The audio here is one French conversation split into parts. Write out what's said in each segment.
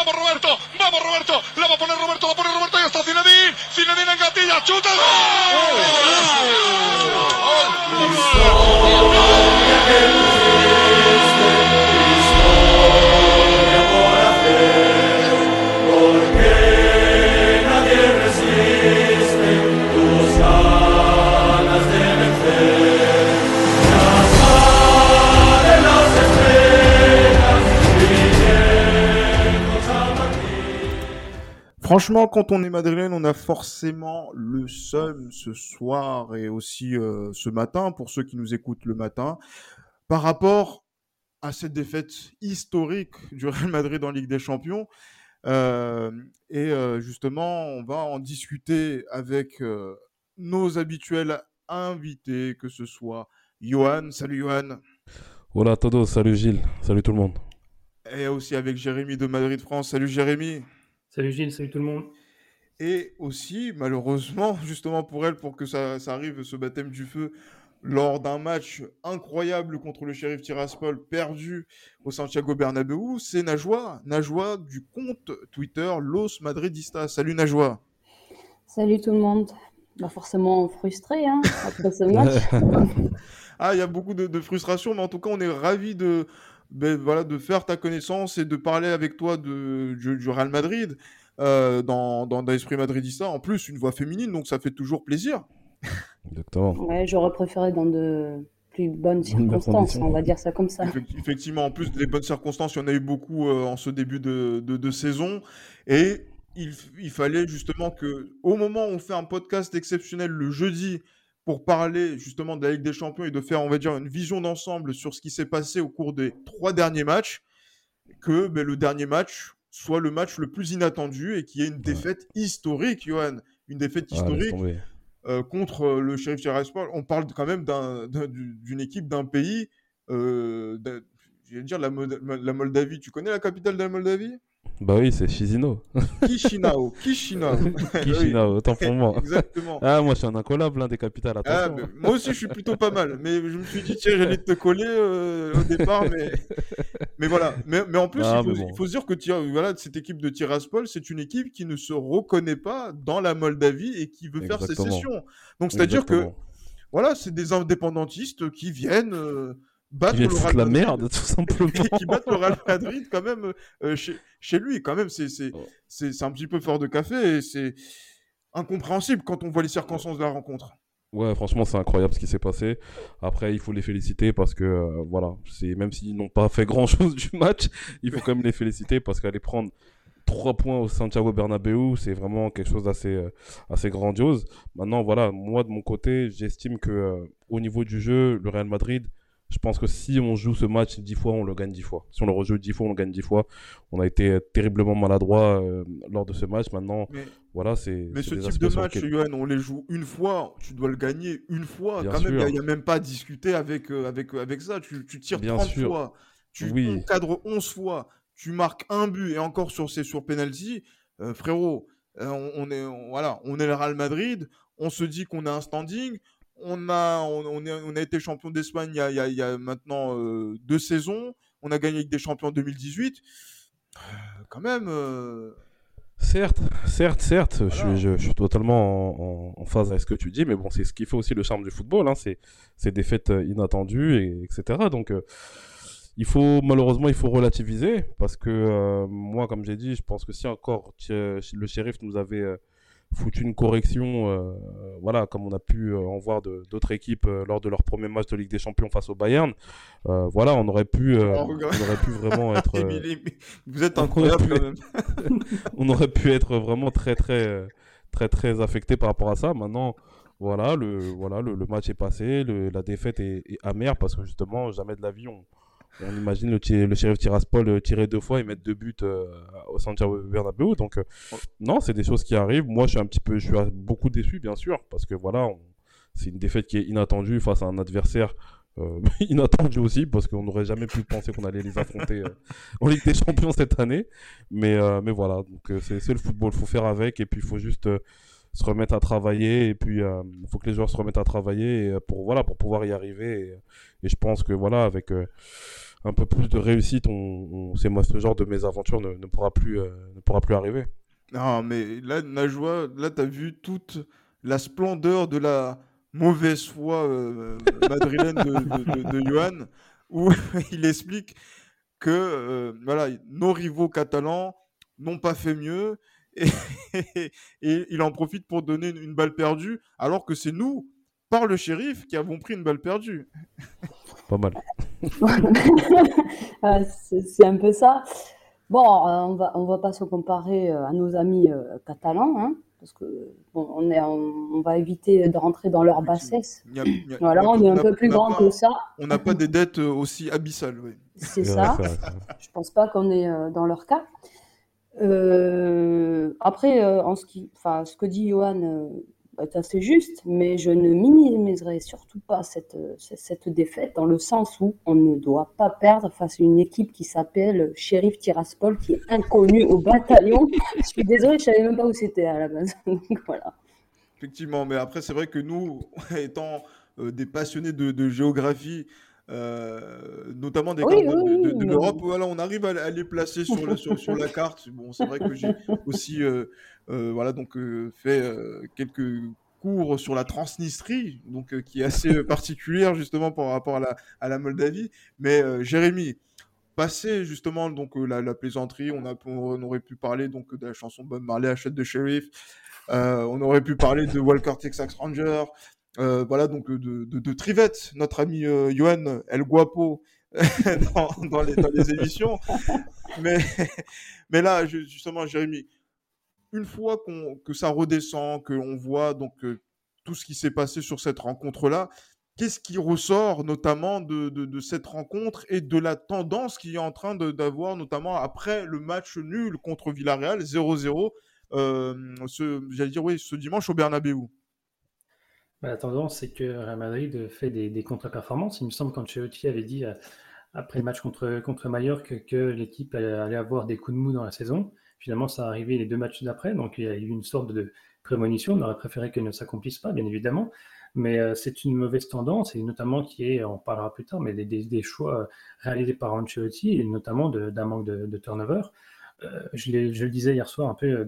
Vamos Roberto, vamos Roberto, la va a poner Roberto, la pone Roberto y está Zinedine, Zinedine en gatilla, chuta. Franchement, quand on est madrilène, on a forcément le seum ce soir et aussi euh, ce matin, pour ceux qui nous écoutent le matin, par rapport à cette défaite historique du Real Madrid en Ligue des Champions. Euh, et euh, justement, on va en discuter avec nos habituels invités, que ce soit Johan. Salut Johan. Hola a todos, salut Gilles, salut tout le monde. Et aussi avec Jérémy de Madrid France. Salut Jérémy. Salut Gilles, salut tout le monde. Et aussi, malheureusement, justement pour elle, pour que ça, arrive, ce baptême du feu, lors d'un match incroyable contre le shérif Tiraspol, perdu au Santiago Bernabéu, c'est Najwa, Najwa du compte Twitter Los Madridistas. Salut Najwa. Salut tout le monde. Bah forcément frustré hein, après ce match. ah, il y a beaucoup de, frustration, mais en tout cas, on est ravis de, ben, voilà, de faire ta connaissance et de parler avec toi de, du, Real Madrid euh, dans, dans, l'esprit madridista. En plus, une voix féminine, donc ça fait toujours plaisir. Exactement. Ouais, j'aurais préféré dans de plus bonnes circonstances, on va dire ça comme ça. Effectivement, en plus, les bonnes circonstances, il y en a eu beaucoup euh, en ce début de, de, de saison. Et il, il, fallait justement que, au moment où on fait un podcast exceptionnel le jeudi, pour parler justement de la Ligue des Champions et de faire, on va dire, une vision d'ensemble sur ce qui s'est passé au cours des trois derniers matchs, que ben, le dernier match soit le match le plus inattendu et qu'il y ait une défaite historique, Johan. Une défaite historique euh, contre euh, le Sheriff Tiraspol. On parle quand même d'une équipe d'un pays, euh, je vais dire la, la Moldavie. Tu connais la capitale de la Moldavie? Bah oui, c'est Shizino. Kishinao, Kishinao. Kishinao, autant pour moi. Exactement. Ah, moi je suis un incollable, l'un des capitales. Ah, moi aussi je suis plutôt pas mal, mais je me suis dit, tiens, j'allais te coller euh, au départ, mais, mais voilà. Mais, mais en plus, ah, il, faut, se dire que voilà, cette équipe de Tiraspol, c'est une équipe qui ne se reconnaît pas dans la Moldavie et qui veut faire sécession. Donc c'est-à-dire que, voilà, c'est des indépendantistes qui viennent. Euh, battre le Real la merde, tout simplement. qui battent le Real Madrid quand même euh, chez, chez, lui. Quand même, c'est oh. c'est un petit peu fort de café et c'est incompréhensible quand on voit les circonstances de la rencontre. Ouais, franchement, c'est incroyable ce qui s'est passé. Après, il faut les féliciter parce que, euh, voilà, c'est même s'ils n'ont pas fait grand chose du match, il faut quand même les féliciter parce qu'aller prendre trois points au Santiago Bernabéu, c'est vraiment quelque chose d'assez euh, assez grandiose. Maintenant, voilà, moi de mon côté, j'estime que au niveau du jeu, le Real Madrid je pense que si on joue ce match dix fois, on le gagne dix fois. Si on le rejoue dix fois, on le gagne dix fois. On a été terriblement maladroit euh, lors de ce match. Maintenant, voilà, c'est. Mais ce type de match, Yoann, on les joue une fois, tu dois le gagner une fois. Quand même, il n'y a, même pas à discuter avec, euh, avec, euh, avec ça. Tu, tu tires Bien 30 fois, tu oui. cadres 11 fois, tu marques un but et encore sur ces sur penalty. frérot, on, est, voilà, on est le Real Madrid. On se dit qu'on a un standing on a, on, on a été champion d'Espagne il, y a, maintenant euh, deux saisons. On a gagné avec des champions en 2018. Euh, quand même. Euh, certes, certes, certes, je, suis totalement en, phase avec ce que tu dis, mais bon, c'est ce qui fait aussi le charme du football, hein, c'est ces défaites inattendues, et, etc. Donc, il faut malheureusement, il faut relativiser, parce que moi, comme j'ai dit, je pense que si encore le shérif nous avait foutu une correction, euh, voilà, comme on a pu euh, en voir d'autres équipes euh, lors de leur premier match de Ligue des Champions face au Bayern. voilà, on aurait pu, on aurait pu vraiment être. Vous êtes incroyable quand même. on aurait pu être vraiment très très très très affecté par rapport à ça. Maintenant, voilà, le voilà le, match est passé, la défaite est, est, amère parce que justement jamais de la vie on on imagine le, le shérif Tiraspol euh, tirer deux fois et mettre deux buts euh, au Santiago Bernabéu. Donc, euh, non, c'est des choses qui arrivent. Moi, je suis un petit peu, je suis beaucoup déçu, bien sûr, parce que voilà, c'est une défaite qui est inattendue face à un adversaire inattendu aussi, parce qu'on n'aurait jamais pu penser qu'on allait les affronter en Ligue des Champions cette année. Mais, mais voilà, donc c'est le football, faut faire avec, et puis il faut juste se remettre à travailler, et puis il faut que les joueurs se remettent à travailler pour, voilà, pour pouvoir y arriver. Et, et je pense que voilà, avec un peu plus de réussite, on, c'est moi ce genre de mésaventure ne, pourra plus ne pourra plus arriver. Non, mais là, Najwa, là, tu as vu toute la splendeur de la mauvaise foi madrilène de, de, de, Johan, où il explique que voilà, nos rivaux catalans n'ont pas fait mieux et, et, il en profite pour donner une balle perdue, alors que c'est nous, par le shérif, qui avons pris une balle perdue. Pas mal. c'est un peu ça. Bon, euh, on va, on va pas se comparer euh, à nos amis euh, catalans, hein, parce que bon, on, est, on, va éviter de rentrer dans leur bassesse. voilà, on est un peu plus grand que ça. On n'a pas des dettes aussi abyssales, oui. C'est ça. Je pense pas qu'on est dans leur cas. Après, en ce qui, enfin, ce que dit Johan est assez juste, mais je ne minimiserai surtout pas cette, cette défaite dans le sens où on ne doit pas perdre face à une équipe qui s'appelle Sheriff Tiraspol, qui est inconnue au bataillon. je suis désolé, je savais même pas où c'était à la base. voilà. Effectivement, mais après, c'est vrai que nous, étant euh, des passionnés de, géographie, euh, notamment des cartes de, l'Europe. Voilà, on arrive à, les placer sur, la, sur, la carte. Bon, c'est vrai que j'ai aussi euh, euh, voilà, donc fait quelques cours sur la Transnistrie, donc qui est assez particulière justement par rapport à la, à la Moldavie. Mais Jérémy, passer justement donc la, la, plaisanterie, on, a, on aurait pu parler donc de la chanson Bob Marley, Achète de Sheriff. on aurait pu parler de Walker Texas Ranger. Euh, voilà, donc euh, de, de, Trivette, notre ami euh, El Guapo, dans, les, émissions. Mais, là, justement, Jérémy, une fois que ça redescend, qu'on voit donc tout ce qui s'est passé sur cette rencontre-là, qu'est-ce qui ressort notamment de, cette rencontre et de la tendance qui est en train d'avoir, notamment après le match nul contre Villarreal, 0-0, ce, j'allais dire, oui, ce dimanche au Bernabeu? Bah, la tendance, c'est que Real Madrid fait des, contre-performances. Il me semble qu'Ancelotti avait dit euh, après le match contre, contre Mallorca que, l'équipe allait, avoir des coups de mou dans la saison. Finalement, ça a arrivé les deux matchs d'après, donc il y a eu une sorte de prémonition. On aurait préféré qu'elle ne s'accomplisse pas, bien évidemment. Mais euh, c'est une mauvaise tendance, et notamment qui est, on parlera plus tard, mais des, choix réalisés par Ancelotti, et notamment d'un manque de, turnover. Euh, je, le disais hier soir un peu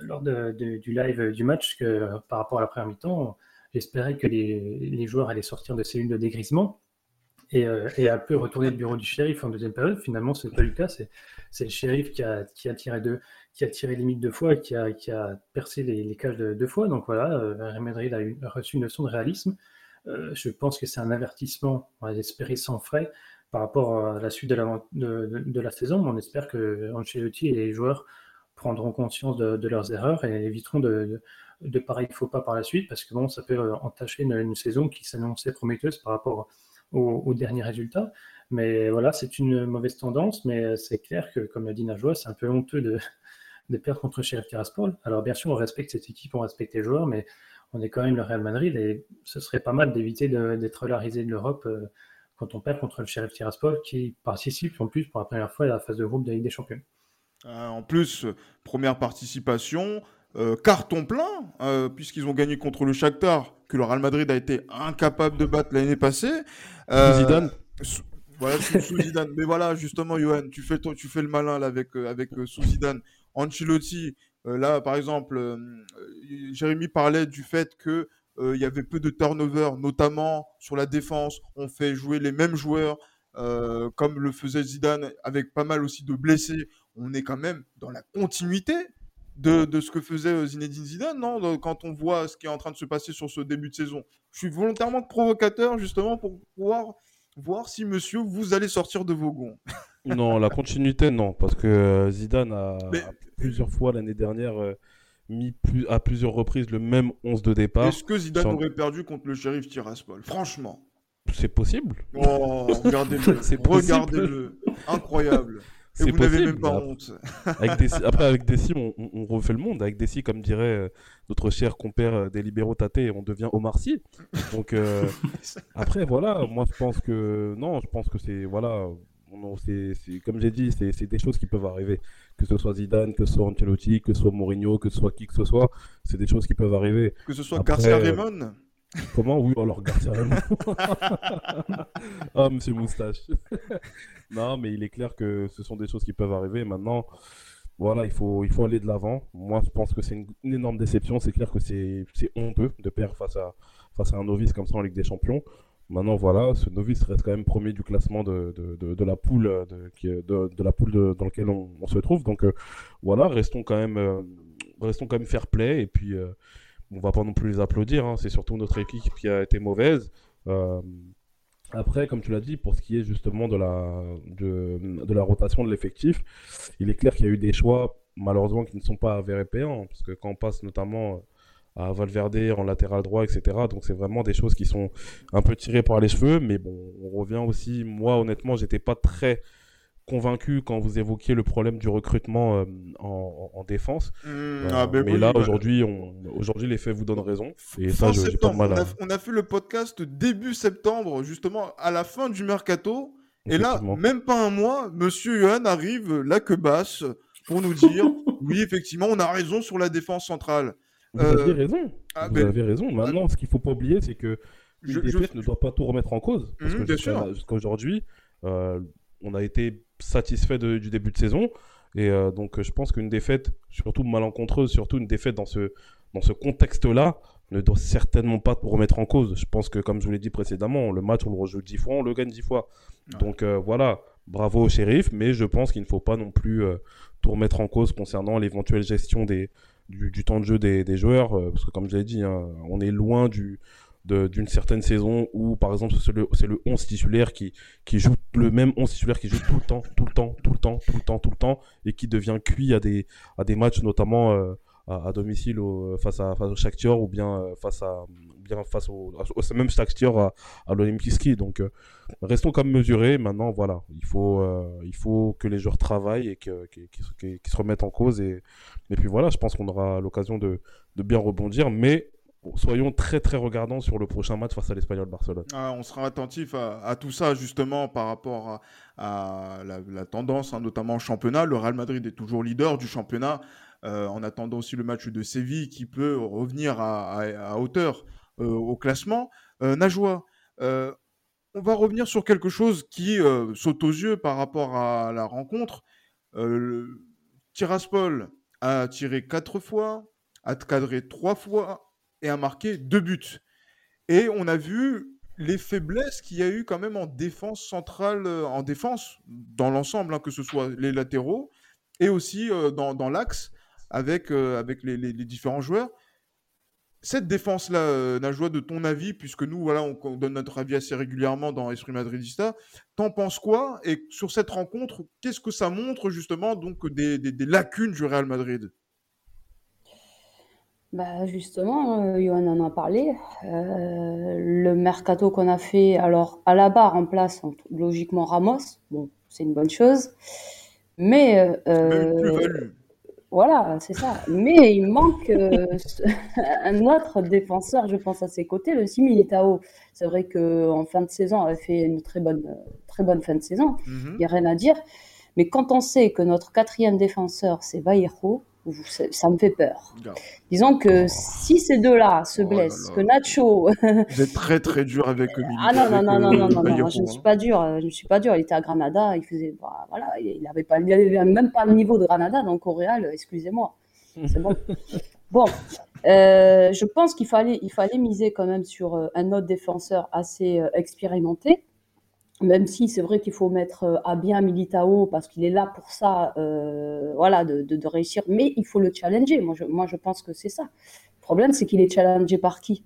lors du live du match que par rapport à la première mi-temps, J'espérais que les, joueurs allaient sortir de cellules de dégrisement et, euh, un peu retourner le bureau du shérif en deuxième période. Finalement, ce n'est pas le cas. C'est, le shérif qui a, tiré deux, qui limite deux fois et qui a, percé les, cages de, deux fois. Donc voilà, euh, Madrid a, reçu une leçon de réalisme. Euh, je pense que c'est un avertissement, on va espérer sans frais, par rapport à la suite de la, saison. On espère que Ancelotti et les joueurs prendront conscience de, leurs erreurs et éviteront de, de pareils faux pas par la suite, parce que bon, ça peut euh, entacher une, saison qui s'annonçait prometteuse par rapport aux, derniers résultats. Mais voilà, c'est une mauvaise tendance, mais euh, c'est clair que, comme l'a dit Najwa, c'est un peu honteux de, de perdre contre Sheriff Tiraspol. Alors bien sûr, on respecte cette équipe, on respecte les joueurs, mais on est quand même le Real Madrid et ce serait pas mal d'éviter d'être rolarisé de l'Europe euh, quand on perd contre le Sheriff Tiraspol qui participe en plus pour la première fois à la phase de groupe de Ligue des Champions. en plus, première participation, euh, carton plein, euh, puisqu'ils ont gagné contre le Shakhtar, que le Real Madrid a été incapable de battre l'année passée. Euh, Zidane. voilà, sous, Zidane. Mais voilà, justement, Johan, tu fais, tu fais le malin là, avec, avec sous Zidane. Ancelotti, là, par exemple, Jérémy parlait du fait que il y avait peu de turnover, notamment sur la défense. On fait jouer les mêmes joueurs. comme le faisait Zidane, avec pas mal aussi de blessés, on est quand même dans la continuité de, ce que faisait euh, Zinedine Zidane, non Quand on voit ce qui est en train de se passer sur ce début de saison. Je suis volontairement provocateur, justement, pour pouvoir voir si, monsieur, vous allez sortir de vos gonds. non, la continuité, non. Parce que euh, Zidane a, plusieurs fois l'année dernière euh, mis plus, à plusieurs reprises le même 11 de départ. Est-ce que Zidane aurait perdu contre le shérif Tiraspol? Franchement. C'est possible. Oh, regardez-le. regardez-le. Incroyable. Et vous n'avez même pas honte. avec Après, avec Dessy, on, on, refait le monde. Avec Dessy, comme dirait euh, notre cher compère euh, des libéraux Tate, on devient Omar Sy. Donc, euh, après, voilà, moi, je pense que. Non, je pense que c'est. Voilà. c'est, comme j'ai dit, c'est, des choses qui peuvent arriver. Que ce soit Zidane, que ce soit Ancelotti, que ce soit Mourinho, que ce soit qui que ce soit, c'est des choses qui peuvent arriver. Que ce soit Garcia Raymond Comment? Oui, alors gardien Ah, monsieur Moustache. non, mais il est clair que ce sont des choses qui peuvent arriver. Maintenant, voilà, il faut, il faut aller de l'avant. Moi, je pense que c'est une, énorme déception. C'est clair que c'est honteux de perdre face à, face à un novice comme ça en Ligue des Champions. Maintenant, voilà, ce novice reste quand même premier du classement de, de, de, la poule, de, la poule dans laquelle on, se trouve. Donc, euh, voilà, restons quand même, euh, restons quand même fair play. Et puis, euh, on va pas non plus les applaudir. Hein. C'est surtout notre équipe qui a été mauvaise. Après, comme tu l'as dit, pour ce qui est justement de la, de, de la rotation de l'effectif, il est clair qu'il y a eu des choix, malheureusement, qui ne sont pas avérés payants. Parce que quand on passe notamment à Valverde en latéral droit, etc. Donc c'est vraiment des choses qui sont un peu tirées par les cheveux. Mais bon, on revient aussi. Moi, honnêtement, j'étais pas très convaincu quand vous évoquiez le problème du recrutement euh, en, défense. Mmh, euh, ah, ben mais là, bah, aujourd'hui, aujourd'hui, les faits vous donnent raison. Et ça, j'ai pas mal on, a, fait le podcast début septembre, justement, à la fin du mercato. Et là, même pas un mois, Monsieur Johan arrive là que basse pour nous dire oui, effectivement, on a raison sur la défense centrale. Vous avez euh, raison. Ah, vous ben, avez raison. Maintenant, ce qu'il faut pas oublier, c'est que une défaite ne doit pas tout remettre en cause. Parce mmh, que jusqu'à aujourd'hui, euh, on a été satisfait du début de saison. Et euh, donc, je pense qu'une défaite, surtout malencontreuse, surtout une défaite dans ce, dans ce contexte-là, ne doit certainement pas remettre en cause. Je pense que, comme je vous l'ai dit précédemment, le match, on le rejoue dix fois, on le gagne dix fois. Donc, voilà, bravo au shérif, mais je pense qu'il ne faut pas non plus tout remettre en cause concernant l'éventuelle gestion des, du, temps de jeu des, des joueurs, euh, parce que comme je l'ai dit, hein, on est loin du, d'une certaine saison où, par exemple, c'est le, le 11 titulaire qui, qui joue le même 11 titulaire qui joue tout le temps, tout le temps, tout le temps, tout le temps, tout le temps, et qui devient cuit à des, à des matchs, notamment euh, à, domicile au, face, à, face au Shakhtar ou bien euh, face à bien face au, au même Shakhtar à, à l'Olympiski. Donc restons comme mesurés. Maintenant, voilà, il faut, il faut que les joueurs travaillent et qu'ils, se remettent en cause et et puis voilà, je pense qu'on aura l'occasion de, bien rebondir, mais soyons très très regardants sur le prochain match face à l'Espagnol Barcelone. Ah, on sera attentif à, tout ça justement par rapport à, la, tendance, hein, notamment au championnat. Le Real Madrid est toujours leader du championnat. Euh, en attendant aussi le match de Séville qui peut revenir à, hauteur euh, au classement. Euh, Najwa, euh, on va revenir sur quelque chose qui saute aux yeux par rapport à la rencontre. Tiraspol a tiré quatre fois, a cadré trois fois et a marqué deux buts. Et on a vu les faiblesses qu'il y a eu quand même en défense centrale, euh, en défense dans l'ensemble, hein, que ce soit les latéraux et aussi euh, dans, l'axe avec, euh, avec les, différents joueurs. Cette défense-là, euh, Najwa, de ton avis, puisque nous, voilà, on, donne notre avis assez régulièrement dans Esprit Madridista, t'en penses quoi? Et sur cette rencontre, qu'est-ce que ça montre justement donc des, lacunes du Real Madrid? Bah justement, euh, Johan en a parlé. Euh, le mercato qu'on a fait, alors à la barre en place, logiquement Ramos, bon, c'est une bonne chose. Mais. Euh, voilà, c'est ça. Mais il manque un autre défenseur, je pense, à ses côtés, le Similitao. C'est vrai qu'en fin de saison, avait fait une très bonne, très bonne fin de saison. Mhm. Il n'y a rien à dire. Mais quand on sait que notre quatrième défenseur, c'est Vallejo, ça me fait peur. Disons que oh. si ces deux-là se oh blessent, que Nacho. Vous êtes très très dur avec eux. Ah non, non, non, non, non, non, non, je ne suis pas dur. Je ne suis pas dur. Il était à Granada, il faisait. Bah, voilà, il n'avait pas, même pas le niveau de Granada, donc au Real, excusez-moi. C'est bon. bon, euh, je pense qu'il fallait, il fallait miser quand même sur euh, un autre défenseur assez euh, expérimenté même si c'est vrai qu'il faut mettre euh, à bien Militao parce qu'il est là pour ça, euh, voilà, de, de, réussir, mais il faut le challenger. Moi, je, moi, je pense que c'est ça. Le problème, c'est qu'il est challengé par qui?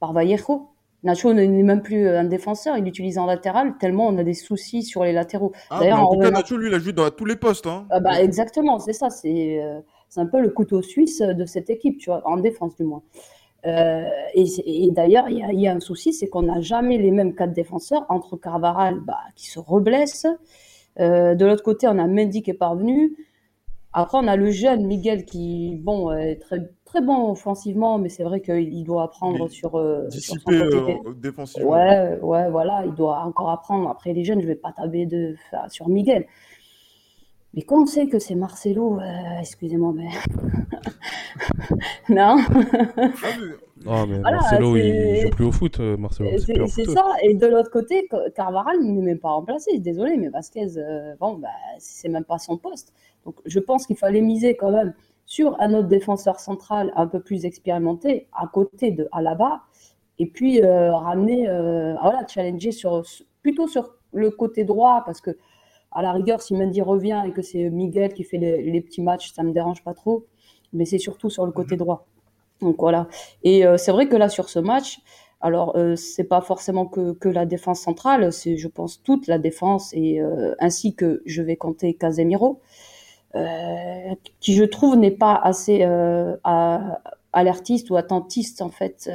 Par Vallejo. Nacho n'est même plus un défenseur, il utilise en latéral, tellement on a des soucis sur les latéraux. Ah, D'ailleurs, en tout cas, Nacho, lui, il a joué dans tous les postes. Hein. Ah bah, exactement, c'est ça. C'est euh, c'est un peu le couteau suisse de cette équipe, tu vois, en défense du moins. Euh, et, d'ailleurs, il y, a un souci, c'est qu'on n'a jamais les mêmes quatre défenseurs entre Carvaral bah, qui se reblesse. Euh, de l'autre côté, on a Mendy qui est parvenu. Après, on a le jeune Miguel qui, bon, est très, très bon offensivement, mais c'est vrai qu'il doit apprendre sur. Euh, Dissiper défensivement. Ouais, ouais, voilà, il doit encore apprendre. Après, les jeunes, je vais pas taber de, sur Miguel. Mais quand on sait que c'est Marcelo, excusez-moi, mais. non. Ah, Ah, mais Marcelo, il joue plus au foot, euh, Marcelo. C'est ça. Et de l'autre côté, Carvaral n'est même pas remplacé. Désolé, mais Vasquez, euh, bon, bah, c'est même pas son poste. Donc, je pense qu'il fallait miser quand même sur un autre défenseur central un peu plus expérimenté à côté de Alaba et puis euh, ramener, voilà, challenger sur, plutôt sur le côté droit parce que à la rigueur, si Mendy revient et que c'est Miguel qui fait les, petits matchs, ça me dérange pas trop. Mais c'est surtout sur le côté mhm. droit. Donc voilà. Et euh, c'est vrai que là, sur ce match, alors euh, c'est pas forcément que, que, la défense centrale, c'est, je pense, toute la défense et euh, ainsi que je vais compter Casemiro, euh, qui je trouve n'est pas assez alertiste ou attentiste en fait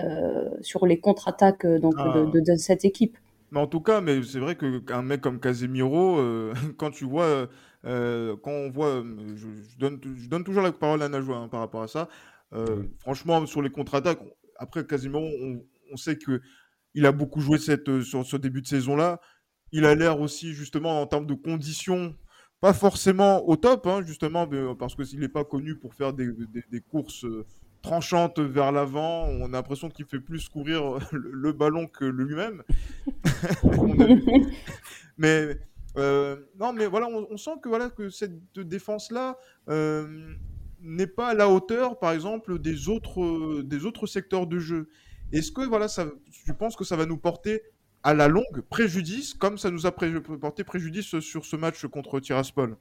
sur les contre-attaques donc de, ah. de, cette équipe. Mais en tout cas, mais c'est vrai qu'un mec comme Casemiro, quand tu vois, quand on voit, je, donne, je donne toujours la parole à Najwa hein, par rapport à ça. Euh, franchement, sur les contre-attaques, après quasiment, on, sait que il a beaucoup joué cette, euh, sur ce début de saison-là. Il a l'air aussi, justement, en termes de conditions, pas forcément au top, hein, justement, euh, parce qu'il n'est pas connu pour faire des, courses tranchantes vers l'avant. On a l'impression qu'il fait plus courir le, ballon que lui-même. mais non, mais voilà, on, sent que voilà que cette défense là, n'est pas à la hauteur, par exemple, des autres, euh, des autres secteurs de jeu. Est-ce que voilà, ça, tu penses que ça va nous porter à la longue préjudice, comme ça nous a porté préjudice sur ce match contre Tiraspol?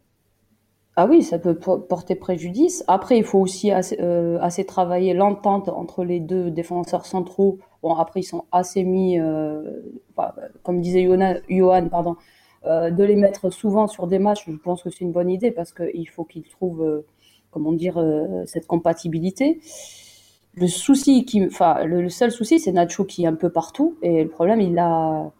Ah oui, ça peut porter préjudice. Après, il faut aussi assez, euh, travailler l'entente entre les deux défenseurs centraux. Bon, après, ils sont assez mis, euh, comme disait Johan, pardon, de les mettre souvent sur des matchs. Je pense que c'est une bonne idée parce qu'il faut qu'ils trouvent comment dire, euh, cette compatibilité. Le souci le, seul souci, c'est Nacho qui est un peu partout et le problème, il a,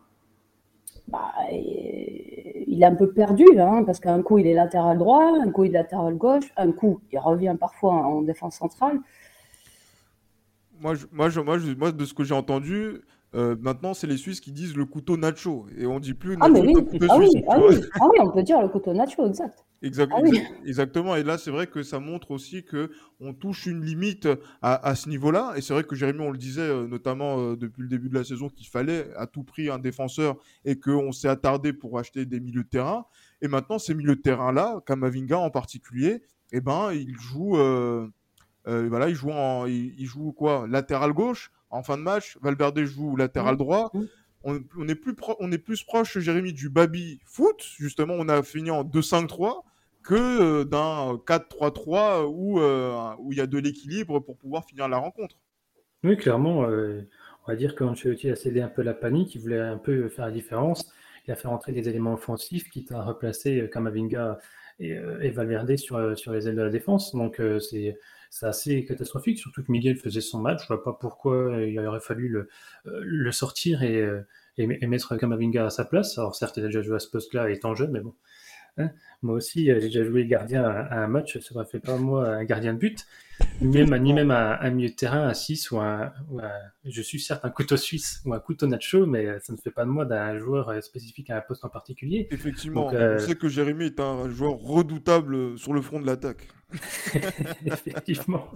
bah, il est un peu perdu hein, parce qu'un coup il est latéral droit, un coup il est latéral gauche, un coup il revient parfois en défense centrale. Moi, moi, moi, moi, de ce que j'ai entendu, euh, maintenant, c'est les Suisses qui disent le couteau nacho. Et on dit plus ah, oui. ah, oui, ah, oui. ah oui, on peut dire le couteau nacho, exact. Ah exactement. Et là, c'est vrai que ça montre aussi que on touche une limite à, ce niveau-là. Et c'est vrai que Jérémy, on le disait euh, notamment euh, depuis le début de la saison qu'il fallait à tout prix un défenseur et qu'on s'est attardé pour acheter des milieux de terrain. Et maintenant, ces milieux de terrain-là, Kamavinga en particulier, eh ben, il joue, euh, voilà, il joue, en, il, joue quoi? Latéral gauche en fin de match. Valverde joue latéral mmh. droit. Mmh on, est plus on est plus proche, Jérémy, du baby foot. Justement, on a fini en 2-5-3 que euh, d'un 4-3-3 où euh, où il y a de l'équilibre pour pouvoir finir la rencontre. Oui, clairement. Euh, on va dire qu'Ancelotti a cédé un peu la panique. Il voulait un peu faire la différence. Il a fait rentrer des éléments offensifs, quitte à replacer Kamavinga et, et Valverde sur, sur les ailes de la défense. Donc, c'est c'est assez catastrophique, surtout que Miguel faisait son match. Je vois pas pourquoi il aurait fallu le, euh, le sortir et, euh, et, mettre Kamavinga à sa place. Alors certes, il a déjà joué à ce poste-là étant jeune, mais bon. Hein. moi aussi, euh, j'ai déjà joué gardien à, un match, ça ne fait pas moi un gardien de but, même, ni même un, milieu de terrain à 6 ou, un, je suis certes un couteau suisse ou un couteau nacho, mais ça ne fait pas de moi d'un joueur spécifique à un poste en particulier. Effectivement, on sait que Jérémy est un joueur redoutable sur le front de l'attaque. Effectivement.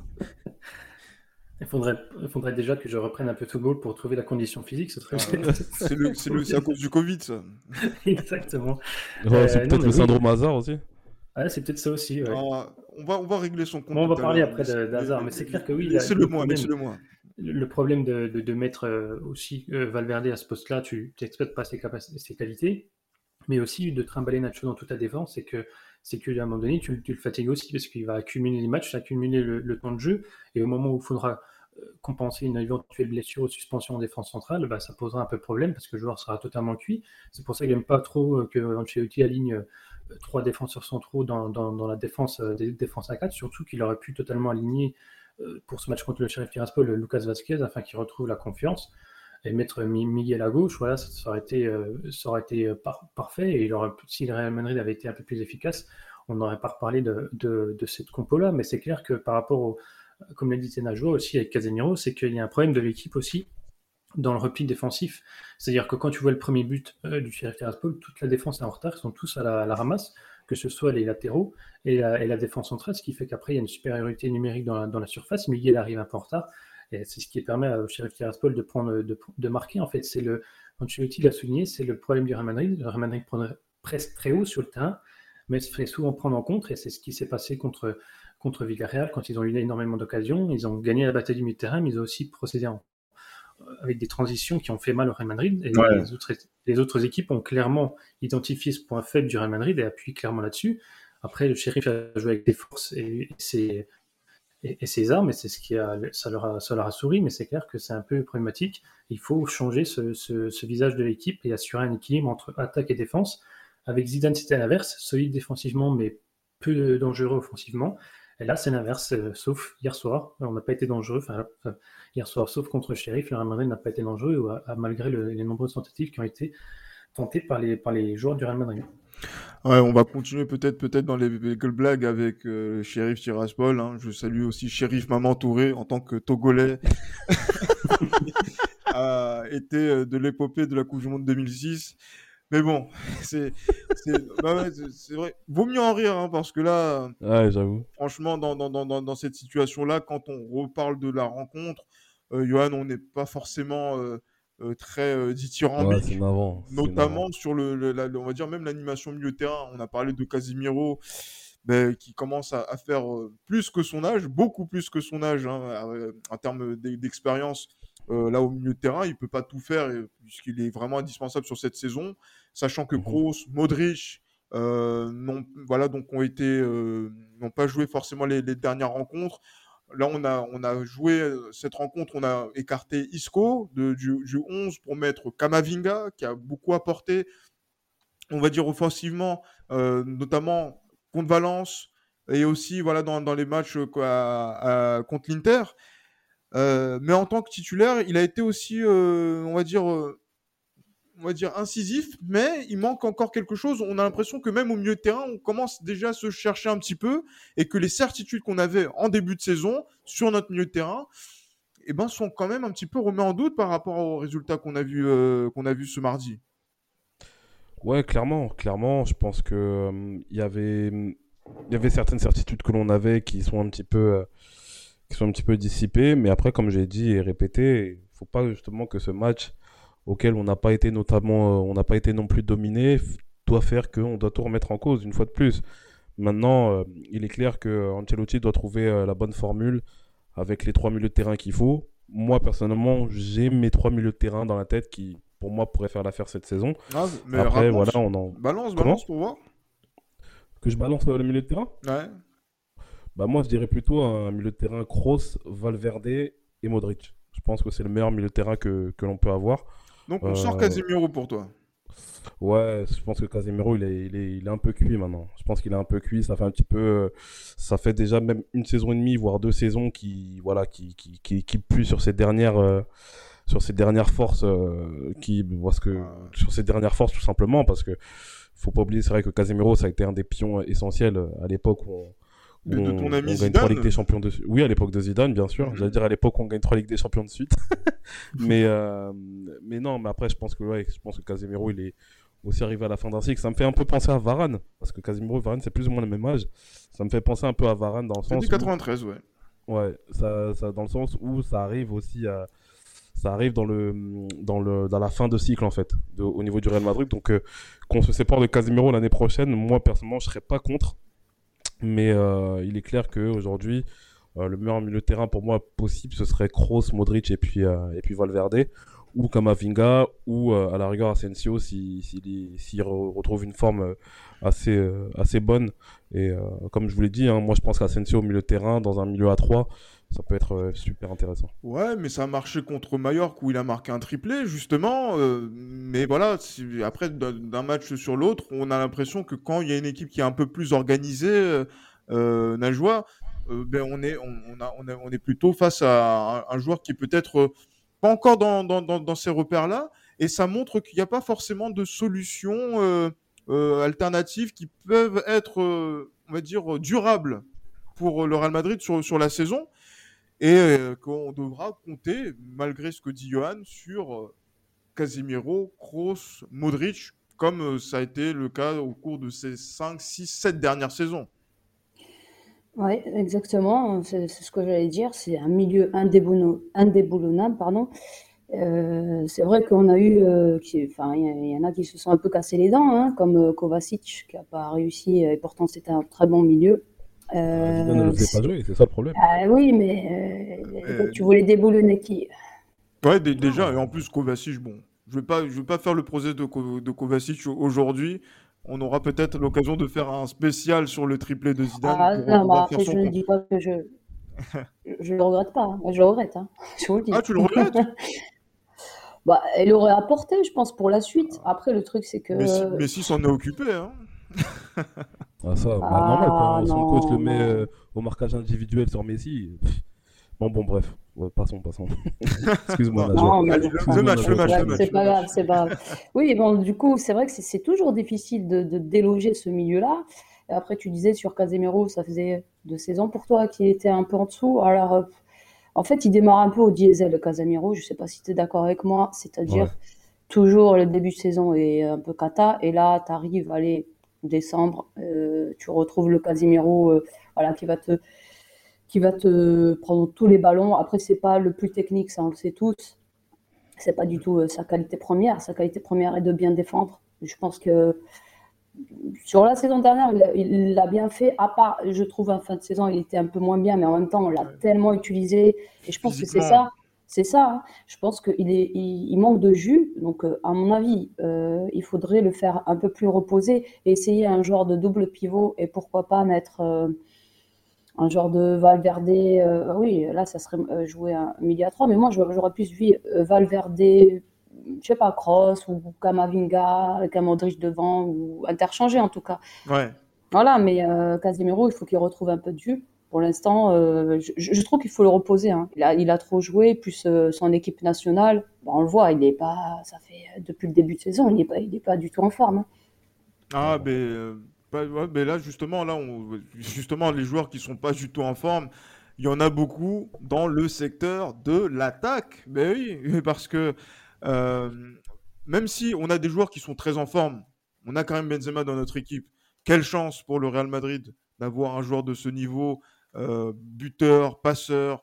Il faudrait, il faudrait déjà que je reprenne un peu tout goal pour trouver la condition physique. Ce serait... c'est à cause du Covid, ça. Exactement. c'est euh, peut-être le syndrome hasard aussi. Ah, c'est peut-être ça aussi. Ah, on, va, on va régler son compte. on va parler après d'hasard, mais c'est clair que oui. Laissez-le moi, le moi. Le problème de, de, mettre euh, aussi euh, Valverde à ce poste-là, tu n'exploites pas ses, ses qualités, mais aussi de trimballer Nacho dans toute ta défense, c'est que c'est qu'à un moment donné, tu, le fatigues aussi parce qu'il va accumuler les matchs, accumuler le, temps de jeu, et au moment où il faudra euh, compenser une éventuelle blessure ou suspension en défense centrale, bah, ça posera un peu de problème parce que le joueur sera totalement cuit. C'est pour ça qu'il n'aime pas trop euh, que Ancelotti aligne euh, trois défenseurs centraux dans, dans, la défense des défenses à 4, surtout qu'il aurait pu totalement aligner pour ce match contre le Sheriff Tiraspol Lucas Vasquez afin qu'il retrouve la confiance et mettre Miguel à gauche, voilà, ça, aurait été, euh, ça aurait été euh, parfait. Et il aurait, si le Real Madrid avait été un peu plus efficace, on n'aurait pas reparlé de, de, de cette compo-là. Mais c'est clair que par rapport au, comme l'a dit Tenajo aussi avec Casemiro, c'est qu'il y a un problème de l'équipe aussi dans le repli défensif. C'est-à-dire que quand tu vois le premier but euh, du Sheriff Tiraspol, toute la défense est en retard, ils sont tous à la, ramasse, que ce soit les latéraux et la, défense centrale, ce qui fait qu'après il y a une supériorité numérique dans la, surface. Miguel arrive un peu en retard Et c'est ce qui permet à Sheriff Tiraspol de, prendre, de, marquer. En fait, c'est le, Ancelotti l'a souligné, c'est le problème du Real Madrid. Le Real Madrid prendrait presque très haut sur le terrain, mais se ferait souvent prendre en contre. Et c'est ce qui s'est passé contre, contre Villarreal quand ils ont eu énormément d'occasions. Ils ont gagné la bataille du milieu de terrain, mais ils ont aussi procédé en, avec des transitions qui ont fait mal au Real Madrid. Et les, autres, les, autres, équipes ont clairement identifié ce point faible du Real Madrid et appuient clairement là-dessus. Après, le shérif a joué avec des forces et, ses, et, ses, armes, et c'est ce qui a, ça leur a, ça leur a souri, mais c'est clair que c'est un peu problématique. Il faut changer ce, ce, visage de l'équipe et assurer un équilibre entre attaque et défense. Avec Zidane, c'était l'inverse, solide défensivement, mais peu dangereux offensivement. Et là, c'est l'inverse, euh, sauf hier soir. On n'a pas été dangereux. Hier soir, sauf contre Sheriff, le Real n'a pas été dangereux, malgré les nombreuses tentatives qui ont été tentées par les, joueurs du Real Madrid. On va continuer peut-être peut-être dans les, les blagues avec euh, Sheriff Tiraspol. Hein. Je salue aussi Sheriff Maman Touré en tant que Togolais. a été euh, de l'épopée de la Coupe du Monde 2006. Mais bon, c'est bah c'est vrai. Vaut mieux en rire, hein, parce que là, ouais, j'avoue. franchement, dans, dans, dans, dans cette situation-là, quand on reparle de la rencontre, euh, Johan, on n'est pas forcément euh, euh, très dithyrambique. notamment sur le, on va dire même l'animation milieu terrain. On a parlé de Casimiro. Ben, qui commence à, faire plus que son âge, beaucoup plus que son âge hein, en termes d'expérience. Euh, là au milieu de terrain, il peut pas tout faire puisqu'il est vraiment indispensable sur cette saison, sachant que mhm. Kroos, Modric, euh, non, voilà donc ont été euh, n'ont pas joué forcément les, dernières rencontres. Là, on a, on a joué cette rencontre, on a écarté Isco de, du, 11 pour mettre Kamavinga, qui a beaucoup apporté, on va dire offensivement, notamment contre Valence et aussi voilà dans, dans les matchs contre l'Inter. Euh, mais en tant que titulaire, il a été aussi, euh, on va dire, euh, on va dire incisif, mais il manque encore quelque chose. On a l'impression que même au milieu de terrain, on commence déjà à se chercher un petit peu et que les certitudes qu'on avait en début de saison sur notre milieu de terrain, eh ben, sont quand même un petit peu remis en doute par rapport aux résultats qu'on a vu qu'on a vu ce mardi. Ouais, clairement, clairement, je pense que il y avait il y avait certaines certitudes que l'on avait qui sont un petit peu qui sont un petit peu dissipés. Mais après, comme j'ai dit et répété, il faut pas justement que ce match auquel on n'a pas été notamment, euh, on n'a pas été non plus dominé, doit faire qu'on doit tout remettre en cause une fois de plus. Maintenant, euh, il est clair que Ancelotti doit trouver euh, la bonne formule avec les trois milieux de terrain qu'il faut. Moi, personnellement, j'ai mes trois milieux de terrain dans la tête qui, pour moi, pourraient faire l'affaire cette saison. Ah, mais Après, voilà, on en... Balance, balance pour voir. Que je balance le milieu de terrain? Ouais. Bah moi, je dirais plutôt un milieu de terrain Kroos, Valverde et Modric. Je pense que c'est le meilleur milieu de terrain que, que l'on peut avoir. Donc on sort euh, Casemiro pour toi Ouais, je pense que Casemiro il est, il est, il est un peu cuit maintenant. Je pense qu'il est un peu cuit. Ça fait un petit peu, ça fait déjà même une saison et demie, voire deux saisons qui, voilà, qui, qui, qui, qui pue sur ses dernières, euh, sur ses dernières forces, euh, qui, parce que sur ses dernières forces tout simplement, parce que faut pas oublier, c'est vrai que Casemiro ça a été un des pions essentiels à l'époque où on, de, de ton ami on Zidane. gagne trois Ligues des Champions de Oui, à l'époque de Zidane, bien sûr. J'allais dire à l'époque on gagne trois Ligues des Champions de suite. mais, euh, mais non, mais après, je pense que, ouais, je pense que Casemiro, il est aussi arrivé à la fin d'un cycle. Ça me fait un peu penser à Varane. Parce que Casemiro et Varane, c'est plus ou moins le même âge. Ça me fait penser un peu à Varane dans le sens. 93, ouais. Ouais, ça, ça, dans le sens où ça arrive aussi à ça arrive dans le dans le dans la fin de cycle en fait de, au niveau du Real Madrid donc euh, qu'on se sépare de Casemiro l'année prochaine moi personnellement je serais pas contre mais euh, il est clair qu'aujourd'hui, euh, le meilleur milieu de terrain pour moi possible, ce serait Kroos, Modric et puis, euh, et puis Valverde, ou Kamavinga, ou à la rigueur Asensio s'il si, retrouve une forme assez, assez bonne. Et comme je vous l'ai dit, hein, moi je pense qu'Asensio au milieu de terrain, dans un milieu à 3, ça peut être super intéressant. Ouais, mais ça a marché contre Mallorca où il a marqué un triplé, justement. mais voilà, après, d'un match sur l'autre, on a l'impression que quand il y a une équipe qui est un peu plus organisée, euh, Najwa, ben on, est, on, a, on, est plutôt face à un, joueur qui est peut-être pas encore dans, ces repères-là. Et ça montre qu'il n'y a pas forcément de solutions alternatives qui peuvent être, on va dire, durables pour le Real Madrid sur, sur la saison et euh, qu'on devra compter, malgré ce que dit Johan, sur euh, Casemiro, Kroos, Modric, comme euh, ça a été le cas au cours de ces 5, 6, 7 dernières saisons. Oui, exactement. C'est ce que j'allais dire. C'est un milieu indéboulonnable, pardon. Euh, c'est vrai qu'on a eu, euh, enfin, il y, en a qui se sont un peu cassés les dents, hein, comme euh, Kovacic, qui n'a pas réussi, et pourtant c'était un très bon milieu. Ah, Zidane ne le Euh, pas jouer, c'est ça le problème. ah oui, mais euh, Euh, tu voulais déboulonner qui? Ouais, dé- déjà, et en plus, Kovacic, bon, je vais pas, je vais pas faire le procès de, Ko- de Kovacic au- aujourd'hui. On aura peut-être l'occasion de faire un spécial sur le triplé de Zidane Ah pour non, bah après je ne dis pas que je, je le regrette pas, hein. Je le regrette, hein. Je vous le dis. Ah, tu le regrettes? Bah, elle aurait apporté, je pense, pour la suite. Après, le truc, c'est que Messi, Messi s'en est occupé, hein. Ah, ça, bah, Ah, normal, quand son coach le non, met euh, au marquage individuel sur Messi. Bon, bon, bref. Ouais, passons, passons. Excuse-moi, Non, Najwa. Non, mais allez, bon, le, match, le match, le match, c'est pas grave, c'est pas grave. Oui, bon, du coup, c'est vrai que c'est toujours difficile de, de déloger ce milieu-là. Après, tu disais sur Casemiro, ça faisait deux saisons pour toi qu'il était un peu en dessous. Alors, euh, en fait, il démarre un peu au diesel, Casemiro. Je sais pas si tu es d'accord avec moi. Ouais. C'est-à-dire, toujours le début de saison est un peu cata. Et là, tu arrives, allez, décembre, euh, tu retrouves le Casemiro euh, voilà, qui va te, qui va te prendre tous les ballons. Après, c'est pas le plus technique, ça on le sait tous. C'est pas du tout euh, sa qualité première. Sa qualité première est de bien défendre. Je pense que sur la saison dernière, il l'a bien fait. À part, je trouve, en fin de saison, il était un peu moins bien, mais en même temps, on l'a Ouais. tellement utilisé. Et je pense que c'est ça. C'est ça. hein. Je pense qu'il est, il, il manque de jus. Donc, euh, à mon avis, euh, il faudrait le faire un peu plus reposer et essayer un genre de double pivot et pourquoi pas mettre euh, un genre de Valverde. oui, là, ça serait jouer un milieu à 3, mais moi, j'aurais plus vu euh, Valverde, je sais pas, Kroos ou Kamavinga avec un Modric devant ou interchanger en tout cas. Ouais. Voilà, mais euh, Casemiro, il faut qu'il retrouve un peu de jus. Pour l'instant, euh, je, je trouve qu'il faut le reposer. hein. Il a, il a trop joué, plus euh, son équipe nationale. Bon, on le voit, il est pas. Ça fait euh, depuis le début de saison, il n'est pas, il est pas du tout en forme. hein. Ah, mais, bah, ouais, mais là, justement, là, on, justement, les joueurs qui sont pas du tout en forme, il y en a beaucoup dans le secteur de l'attaque. Ben oui, parce que même si on a des joueurs qui sont très en forme, on a quand même Benzema dans notre équipe. Quelle chance pour le Real Madrid d'avoir un joueur de ce niveau, euh, buteur, passeur,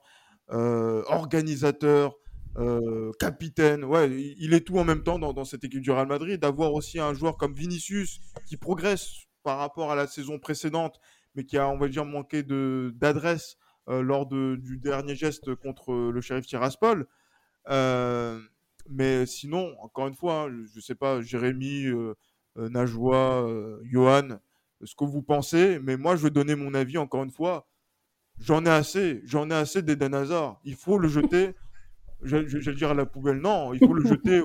euh, organisateur, euh, capitaine. Ouais, il est tout en même temps dans, cette équipe du Real Madrid. D'avoir aussi un joueur comme Vinicius qui progresse par rapport à la saison précédente, mais qui a, on va dire, manqué d'adresse euh, lors de- du dernier geste contre le shérif Tiraspol. Mais sinon, encore une fois, hein, je ne sais pas, Jérémy, euh, euh, Najwa, euh, Johan, ce que vous pensez, mais moi, je vais donner mon avis, encore une fois. J'en ai assez, j'en ai assez d'Eden Hazard. Il faut le jeter, je- je- j'allais dire à la poubelle, non, il faut le jeter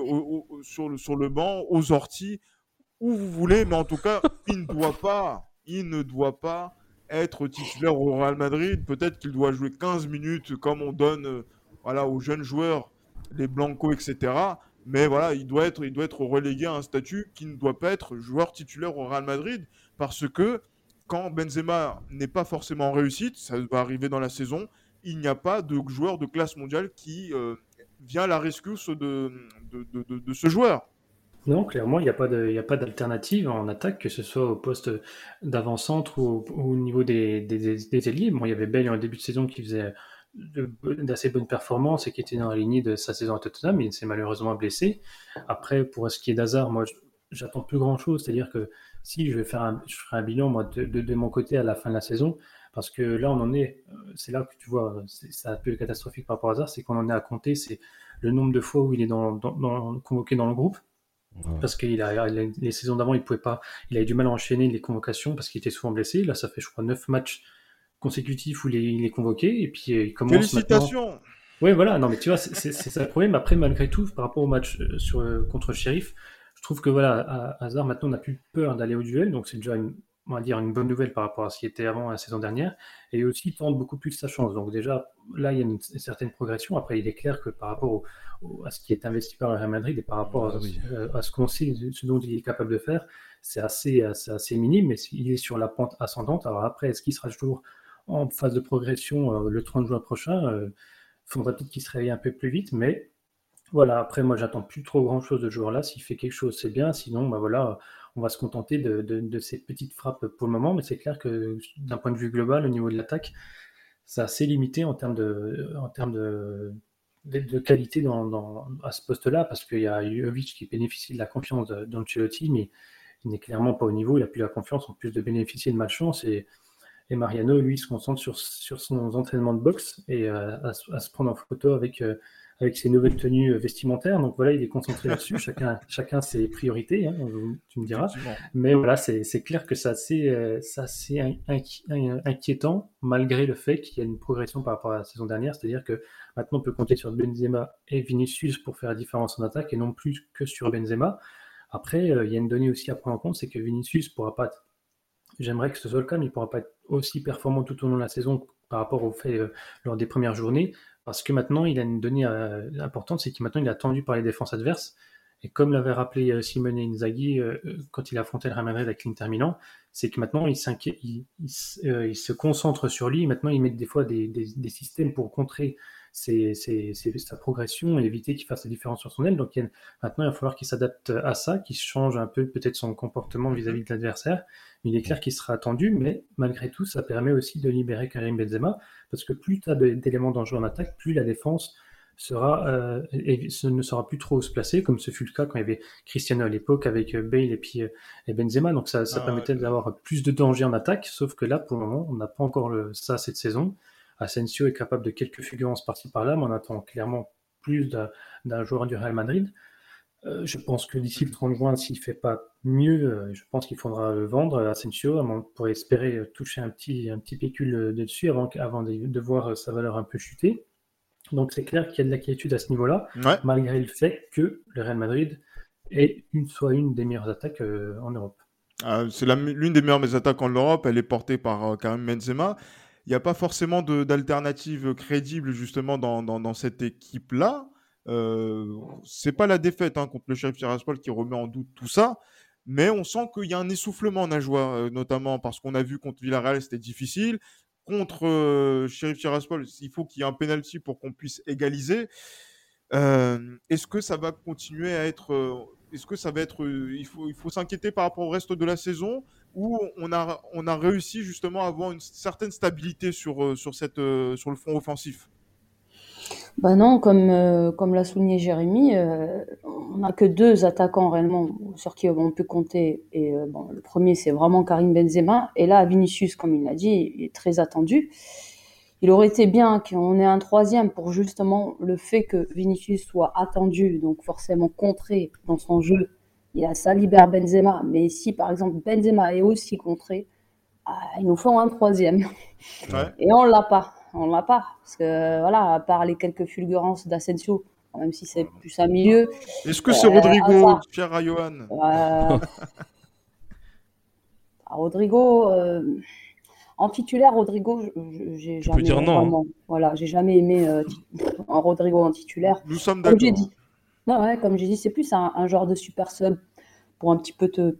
sur, le, sur le banc, aux orties, où vous voulez, mais en tout cas, il ne doit pas, il ne doit pas être titulaire au Real Madrid. Peut-être qu'il doit jouer 15 minutes comme on donne euh, voilà, aux jeunes joueurs, les Blanco, etc. Mais voilà, il doit, être, il doit être relégué à un statut qui ne doit pas être joueur titulaire au Real Madrid parce que quand Benzema n'est pas forcément en réussite, ça va arriver dans la saison, il n'y a pas de joueur de classe mondiale qui euh, vient à la rescousse de, ce joueur. Non, clairement, il n'y a pas d'alternative en attaque, que ce soit au poste d'avant-centre ou, au- niveau des, ailiers. Bon, il y avait Bale en début de saison qui faisait d'assez bonnes performances et qui était dans la lignée de sa saison à Tottenham, il s'est malheureusement blessé. Après, pour ce qui est d'Hazard, moi, j'attends plus grand-chose. C'est-à-dire que si je vais faire un, je ferai un bilan, moi, de, de, de mon côté à la fin de la saison, parce que là, on en est, euh, c'est là que tu vois, c'est un peu catastrophique par rapport à Hazard, c'est qu'on en est à compter, c'est le nombre de fois où il est dans, dans- dans- convoqué dans le groupe Ouais. parce qu'il a, les saisons d'avant, il pouvait pas, il avait du mal à enchaîner les convocations parce qu'il était souvent blessé. Là, ça fait, je crois, neuf matchs consécutifs où il est, il est convoqué et puis euh, il commence maintenant. Félicitations Oui, voilà. Non, mais tu vois, c'est ça le problème. Après, malgré tout, par rapport au match euh, sur, euh, contre Sheriff, je trouve que voilà, à Hazard, maintenant, on n'a plus peur d'aller au duel, donc c'est déjà une, on va dire une bonne nouvelle par rapport à ce qui était avant la saison dernière. Et aussi, il tente beaucoup plus sa chance. Donc déjà, là, il y a une, une certaine progression. Après, il est clair que par rapport au- au- à ce qui est investi par le Real Madrid et par rapport Ah à, oui. euh, à ce qu'on sait, ce dont il est capable de faire, c'est assez, assez, assez minime, mais il est sur la pente ascendante. Alors après, est-ce qu'il sera toujours en phase de progression euh, le 30 juin prochain euh, faudrait peut-être qu'il se réveille un peu plus vite, mais voilà, après moi j'attends plus trop grand chose de ce joueur-là. S'il fait quelque chose, c'est bien, sinon bah voilà, on va se contenter de, ces petites frappes pour le moment, mais c'est clair que d'un point de vue global, au niveau de l'attaque, c'est assez limité en termes de, termes de qualité dans, à ce poste-là, parce qu'il y a Jovic qui bénéficie de la confiance d'Ancelotti, mais il n'est clairement pas au niveau, il n'a plus la confiance en plus de bénéficier de malchance, et, et Mariano, lui, se concentre sur, sur son entraînement de boxe et euh, à, se prendre en photo avec, euh, avec ses nouvelles tenues vestimentaires. Donc voilà, il est concentré là-dessus. chacun, chacun ses priorités, hein, tu me diras. Mais voilà, c'est clair que c'est assez, euh, assez inquiétant malgré le fait qu'il y a une progression par rapport à la saison dernière. C'est-à-dire que maintenant, on peut compter sur Benzema et Vinicius pour faire la différence en attaque et non plus que sur Benzema. Après, il y a une donnée aussi à prendre en compte, c'est que Vinicius pourra pas J'aimerais que ce soit le cas, mais il ne pourra pas être aussi performant tout au long de la saison par rapport au fait euh, lors des premières journées, parce que maintenant, il a une donnée euh, importante, c'est qu'il il est attendu par les défenses adverses. Et comme l'avait rappelé euh, Simone Inzaghi quand il affrontait le Real Madrid avec l'Inter Milan, c'est que maintenant il, se concentre sur lui. Maintenant, il met des fois des, des systèmes pour contrer c'est sa progression et éviter qu'il fasse la différence sur son aile. Donc maintenant, il va falloir qu'il s'adapte à ça, qu'il change un peu peut-être son comportement vis-à-vis de l'adversaire. Il est clair qu'il sera attendu, mais malgré tout, ça permet aussi de libérer Karim Benzema, parce que plus tu as d'éléments dangereux en attaque, plus la défense sera, euh, ne sera plus trop se placer, comme ce fut le cas quand il y avait Cristiano à l'époque avec euh, Bale et puis euh, et Benzema. Donc ça, ça ah permettait d'avoir plus de danger en attaque, sauf que là, pour le moment, on n'a pas encore le, ça cette saison. Asensio est capable de quelques fulgurances par-ci par-là, mais on attend clairement plus d'un joueur du Real Madrid. Euh, je pense que d'ici le 30 juin, s'il ne fait pas mieux, euh, je pense qu'il faudra le vendre, Asensio, pour espérer toucher un petit, un petit pécule dessus avant, avant de, voir sa valeur un peu chuter. Donc c'est clair qu'il y a de l'inquiétude à ce niveau-là, malgré le fait que le Real Madrid est une, soit une des meilleures attaques euh, en Europe. Ah, c'est l'une des meilleures attaques en Europe, elle est portée par Karim Benzema il n'y a pas forcément d'alternative crédible justement dans, cette équipe-là. Euh, c'est pas la défaite hein, contre le Sheriff Tiraspol qui remet en doute tout ça, mais on sent qu'il y a un essoufflement en joie, euh, notamment parce qu'on a vu contre Villarreal c'était difficile. Contre euh, Sheriff Tiraspol, il faut qu'il y ait un penalty pour qu'on puisse égaliser. Euh, est-ce que ça va continuer à être est-ce que ça va être faut il faut s'inquiéter par rapport au reste de la saison où on a, on a réussi justement à avoir une certaine stabilité sur, euh, sur, cette, euh, sur le front offensif bah non, comme, euh, comme l'a souligné Jérémy, on n'a que deux attaquants réellement sur qui on peut compter. Et bon, le premier, c'est vraiment Karim Benzema. Et là, Vinicius, comme il l'a dit, il est très attendu. Il aurait été bien qu'on ait un troisième pour justement le fait que Vinicius soit attendu, donc forcément contré dans son jeu il a ça libère Benzema. Mais si par exemple Benzema est aussi contré, ah, il nous faut un troisième. Et on l'a pas. On l'a pas. Parce que voilà, à part les quelques fulgurances d'Asensio, même si c'est plus un milieu. Est-ce que c'est Rodrigo, Pierre à Johan? Rodrigo, euh, en titulaire, Rodrigo, j'ai jamais, dire non, hein. voilà, j'ai jamais aimé euh, un Rodrigo en titulaire. Nous sommes d'accord. Non, ouais, comme j'ai dit, c'est plus un, genre de super sub pour un petit peu te,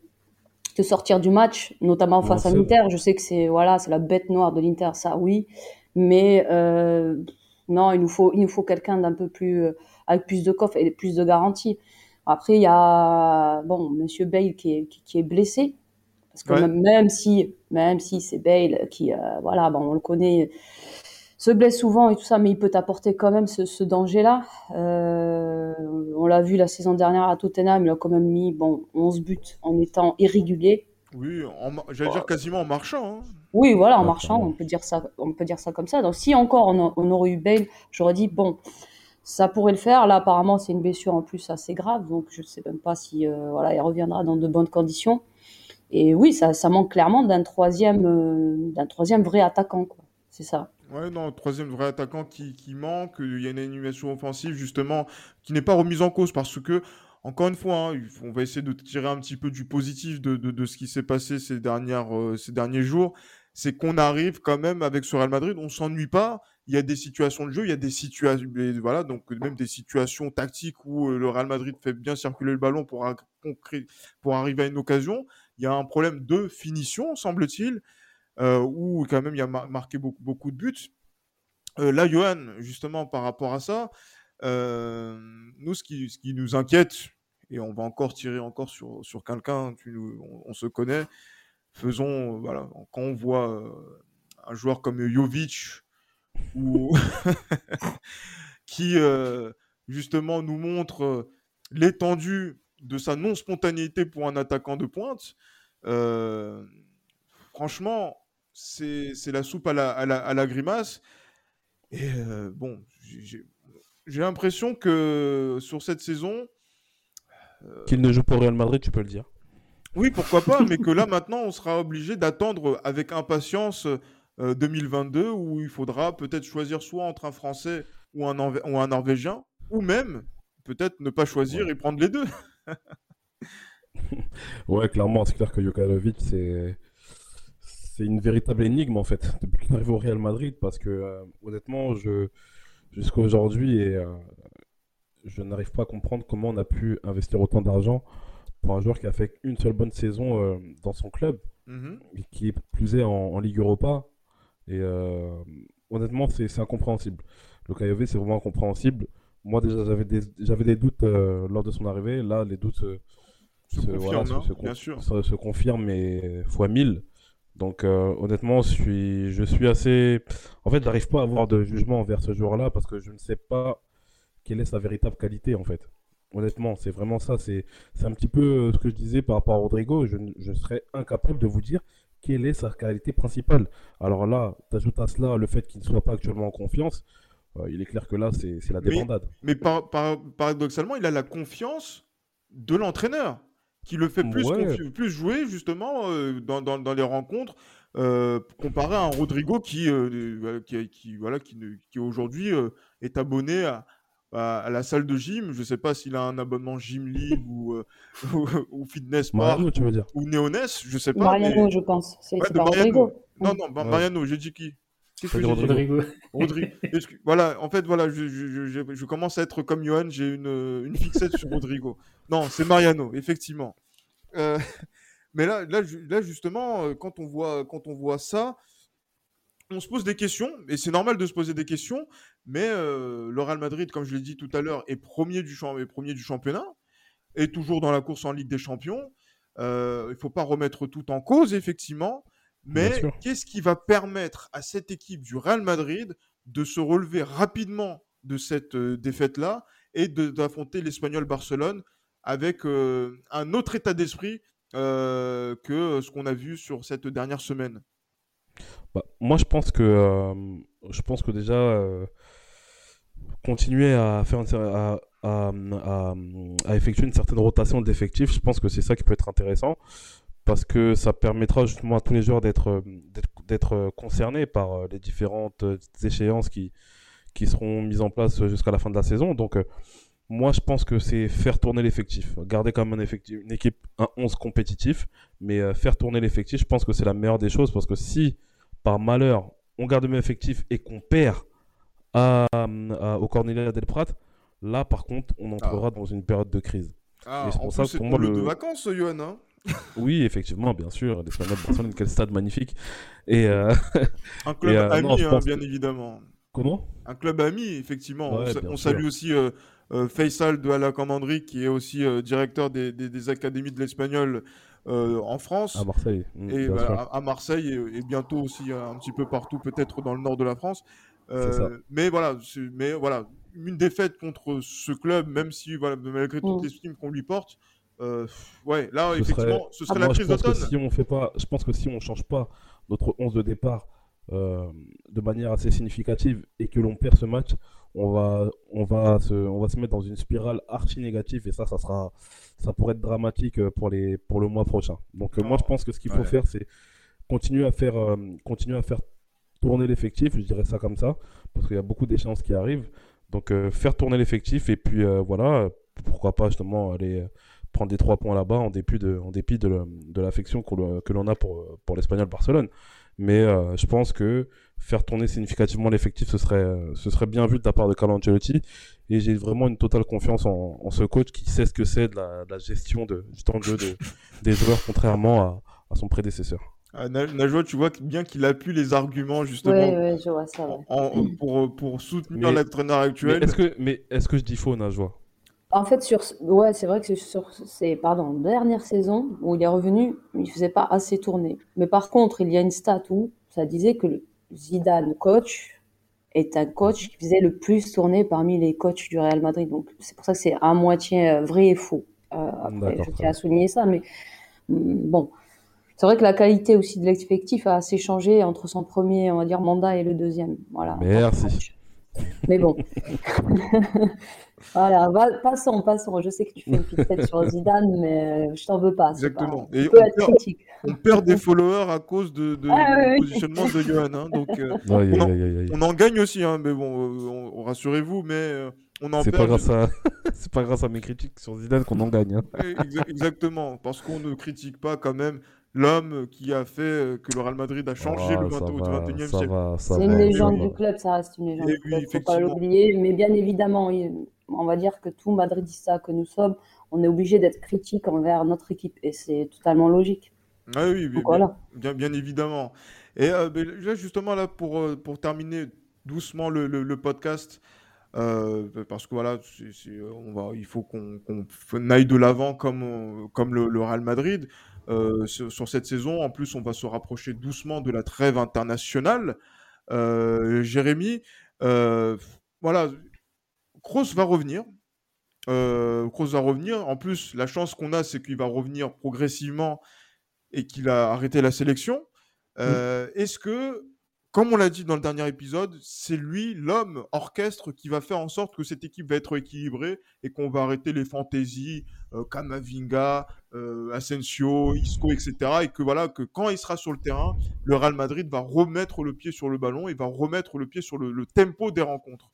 te sortir du match, notamment face à l'Inter. Je sais que c'est voilà, c'est la bête noire de l'Inter, ça oui, mais euh, non, il nous faut il nous faut quelqu'un d'un peu plus euh, avec plus de coffre et plus de garantie. Après, il y a bon Monsieur Bale qui est, qui, est blessé parce que même, si même si c'est Bale qui euh, voilà, bon, on le connaît se blesse souvent et tout ça, mais il peut t'apporter quand même ce, danger-là. Euh, on l'a vu la saison dernière à Tottenham, il a quand même mis bon 11 buts en étant irrégulier. Oui, j'allais dire quasiment en marchant. Hein. Oui, voilà, en marchant, on peut dire ça, on peut dire ça comme ça. Donc si encore on, aurait eu Bale, j'aurais dit bon, ça pourrait le faire. Là, apparemment, c'est une blessure en plus assez grave, donc je ne sais même pas si euh, voilà, il reviendra dans de bonnes conditions. Et oui, ça, ça manque clairement d'un troisième, euh, d'un troisième vrai attaquant, quoi. C'est ça. Ouais, non, troisième vrai attaquant qui, qui manque. Il y a une animation offensive, justement, qui n'est pas remise en cause parce que, encore une fois, hein, on va essayer de tirer un petit peu du positif de, de, ce qui s'est passé ces, dernières, euh, ces derniers jours. C'est qu'on arrive quand même avec ce Real Madrid, on s'ennuie pas. Il y a des situations de jeu, il y a des situations, voilà, donc même des situations tactiques où euh, le Real Madrid fait bien circuler le ballon pour, pour arriver à une occasion. Il y a un problème de finition, semble-t-il. Euh, où quand même il a marqué beaucoup, beaucoup de buts. Euh, là, Johan, justement, par rapport à ça, euh, nous, ce qui, nous inquiète, et on va encore tirer encore sur, sur quelqu'un, on, on, se connaît. Faisons, voilà, quand on voit un joueur comme Jovic ou qui justement nous montre l'étendue de sa non-spontanéité pour un attaquant de pointe, franchement, c'est la soupe à la, à la, à la grimace. Et bon, j'ai l'impression que sur cette saison. Qu'il ne joue pas au Real Madrid, tu peux le dire. Oui, pourquoi pas, mais que là maintenant, on sera obligé d'attendre avec impatience 2022 où il faudra peut-être choisir soit entre un Français ou un, ou un Norvégien, ou même peut-être ne pas choisir et prendre les deux. ouais, clairement, c'est clair que Jokanovic, c'est c'est une véritable énigme en fait depuis qu'il arrive au Real Madrid parce que euh, honnêtement, je jusqu'à aujourd'hui et euh, je n'arrive pas à comprendre comment on a pu investir autant d'argent pour un joueur qui a fait une seule bonne saison euh, dans son club mm-hmm. et qui est plus est en Ligue Europa et honnêtement, c'est incompréhensible. Le KV, c'est vraiment incompréhensible. Moi, déjà, j'avais des, des doutes lors de son arrivée. Là, les doutes se, se, confirment, mais fois 1000. Donc, euh, honnêtement, je suis, je suis assez. En fait, j'arrive pas à avoir de jugement envers ce joueur-là parce que je ne sais pas quelle est sa véritable qualité, en fait. Honnêtement, c'est vraiment ça. C'est un petit peu ce que je disais par rapport à Rodrigo. Je, je serais incapable de vous dire quelle est sa qualité principale. Alors là, tu ajoutes à cela le fait qu'il ne soit pas actuellement en confiance. Euh, il est clair que là, c'est la débandade. Mais, paradoxalement, il a la confiance de l'entraîneur qui le fait plus, plus jouer justement euh, dans, dans, les rencontres euh, comparé à un Rodrigo qui, qui, qui, voilà, qui, qui aujourd'hui est abonné à, à, la salle de gym. Je ne sais pas s'il a un abonnement Gym League ou, euh, ou, Fitness Park tu veux dire? ou Neoness, je sais pas. Mariano, je pense. C'est pas Rodrigo. Non, non, Mariano, j'ai dit qui? Rodrigo. Rodrigo. voilà, en fait, voilà, je, je, je, je, commence à être comme Johan, j'ai une, une fixette sur Rodrigo. Non, c'est Mariano, effectivement. Euh, mais là, là, là, justement, euh, quand on voit, quand on voit ça, on se pose des questions, et c'est normal de se poser des questions, mais euh, le Real Madrid, comme je l'ai dit tout à l'heure, est premier du, premier du championnat, est toujours dans la course en Ligue des Champions. Euh, il ne faut pas remettre tout en cause, effectivement, mais qu'est-ce qui va permettre à cette équipe du Real Madrid de se relever rapidement de cette euh, défaite-là et d'affronter l'Espagnol Barcelone avec un autre état d'esprit que ce qu'on a vu sur cette dernière semaine? Bah, moi, je pense que, euh, je pense que déjà, euh, continuer à, faire à, à, à, effectuer une certaine rotation d'effectifs, je pense que c'est ça qui peut être intéressant. Parce que ça permettra justement à tous les joueurs d'être d'être concernés par les différentes échéances qui, qui seront mises en place jusqu'à la fin de la saison. Donc, moi, je pense que c'est faire tourner l'effectif. Garder quand même un effectif, une équipe, un 11 compétitif, mais faire tourner l'effectif, je pense que c'est la meilleure des choses parce que si par malheur, on garde le même effectif et qu'on perd à, au Cornelia del Prat, là par contre, on entrera ah. dans une période de crise. Ah, c'est pour ça pour moi le de vacances, Johan. Hein oui, effectivement, bien sûr. L'Espagnol Barcelone, quel stade magnifique. Et euh, un club euh, ami, hein, bien évidemment. Comment? Un club ami, effectivement. on, salue aussi euh, Faisal de la Commanderie, qui est aussi directeur des, des, académies de l'Espagnol euh, en France. À Marseille. Mmh, et à, Marseille et, bientôt aussi un petit peu partout, peut-être dans le nord de la France. Euh, mais voilà, mais voilà, une défaite contre ce club, même si voilà, malgré toute mmh. l'estime qu'on lui porte, euh, ouais, là effectivement, ce serait ah, la crise d'automne. Si on fait pas, je pense que si on change pas notre 11 de départ de manière assez significative et que l'on perd ce match, on va, on va se, on va se mettre dans une spirale archi négative et ça, ça sera, ça pourrait être dramatique euh, pour les, pour le mois prochain. Donc euh, moi, je pense que ce qu'il faut faire, c'est continuer à faire, euh, continuer à faire tourner l'effectif, je dirais ça comme ça, parce qu'il y a beaucoup d'échéances qui arrivent. Donc faire tourner l'effectif et puis voilà, pourquoi pas justement aller prendre des trois points là-bas en dépit de, en dépit de, de l'affection que l'on a pour, pour l'Espagnol Barcelone. Mais euh, je pense que faire tourner significativement l'effectif, ce serait, ce serait bien vu de la part de Carlo Ancelotti. Et j'ai vraiment une totale confiance en, en, ce coach qui sait ce que c'est de la, de la, gestion de, du temps de jeu de, des joueurs, contrairement à, à son prédécesseur. Ah, Najwa, tu vois bien qu'il appuie les arguments justement ouais, je vois ça, en, pour, pour soutenir l'entraîneur actuel. Mais est-ce que, mais est-ce que je dis faux, Najwa? En fait, sur, ouais, c'est vrai que c'est sur c'est pardon, dernière saison où il est revenu, il faisait pas assez tourner. Mais par contre, il y a une stat où ça disait que le Zidane coach est un coach qui faisait le plus tourner parmi les coachs du Real Madrid. Donc c'est pour ça que c'est à moitié euh, vrai et faux. Euh, après, je tiens à souligner ça, mais mm, bon, c'est vrai que la qualité aussi de l'effectif a assez changé entre son premier, on va dire, mandat et le deuxième. Voilà. Merci. Mais bon. voilà, passons, passons. Je sais que tu fais une petite tête sur Zidane, mais je t'en veux pas. Exactement. Et on, perd, on, perd, des followers à cause de, de ah, du positionnement de Johan. Hein, donc, euh, on, en, on, en, gagne aussi, hein, mais bon, euh, rassurez-vous, mais euh, on en C'est pas, grâce à... c'est pas grâce à mes critiques sur Zidane qu'on en gagne. Hein. Exactement, parce qu'on ne critique pas quand même l'homme qui a fait euh, que le Real Madrid a changé le 21e siècle. C'est une légende du club, ça reste une légende du club, faut pas l'oublier. Mais bien évidemment, on va dire que tout Madridista que nous sommes, on est obligé d'être critique envers notre équipe et c'est totalement logique. Ah oui, bien, voilà. bien, bien, évidemment. Et euh, justement, là, pour, euh, pour terminer doucement le, le, podcast, parce que voilà, on va, il faut qu'on aille de l'avant comme, comme le, le, Real Madrid. Euh, sur, cette saison. En plus, on va se rapprocher doucement de la trêve internationale. Euh, Jérémy, euh, voilà, Kroos va revenir. Kroos va revenir. En plus, la chance qu'on a, c'est qu'il va revenir progressivement et qu'il a arrêté la sélection. Est-ce que comme on l'a dit dans le dernier épisode, c'est lui, l'homme orchestre, qui va faire en sorte que cette équipe va être équilibrée et qu'on va arrêter les fantaisies, euh, Kamavinga, euh, Asensio, Isco, etc. Et que voilà, que quand il sera sur le terrain, le Real Madrid va remettre le pied sur le ballon et va remettre le pied sur le, tempo des rencontres.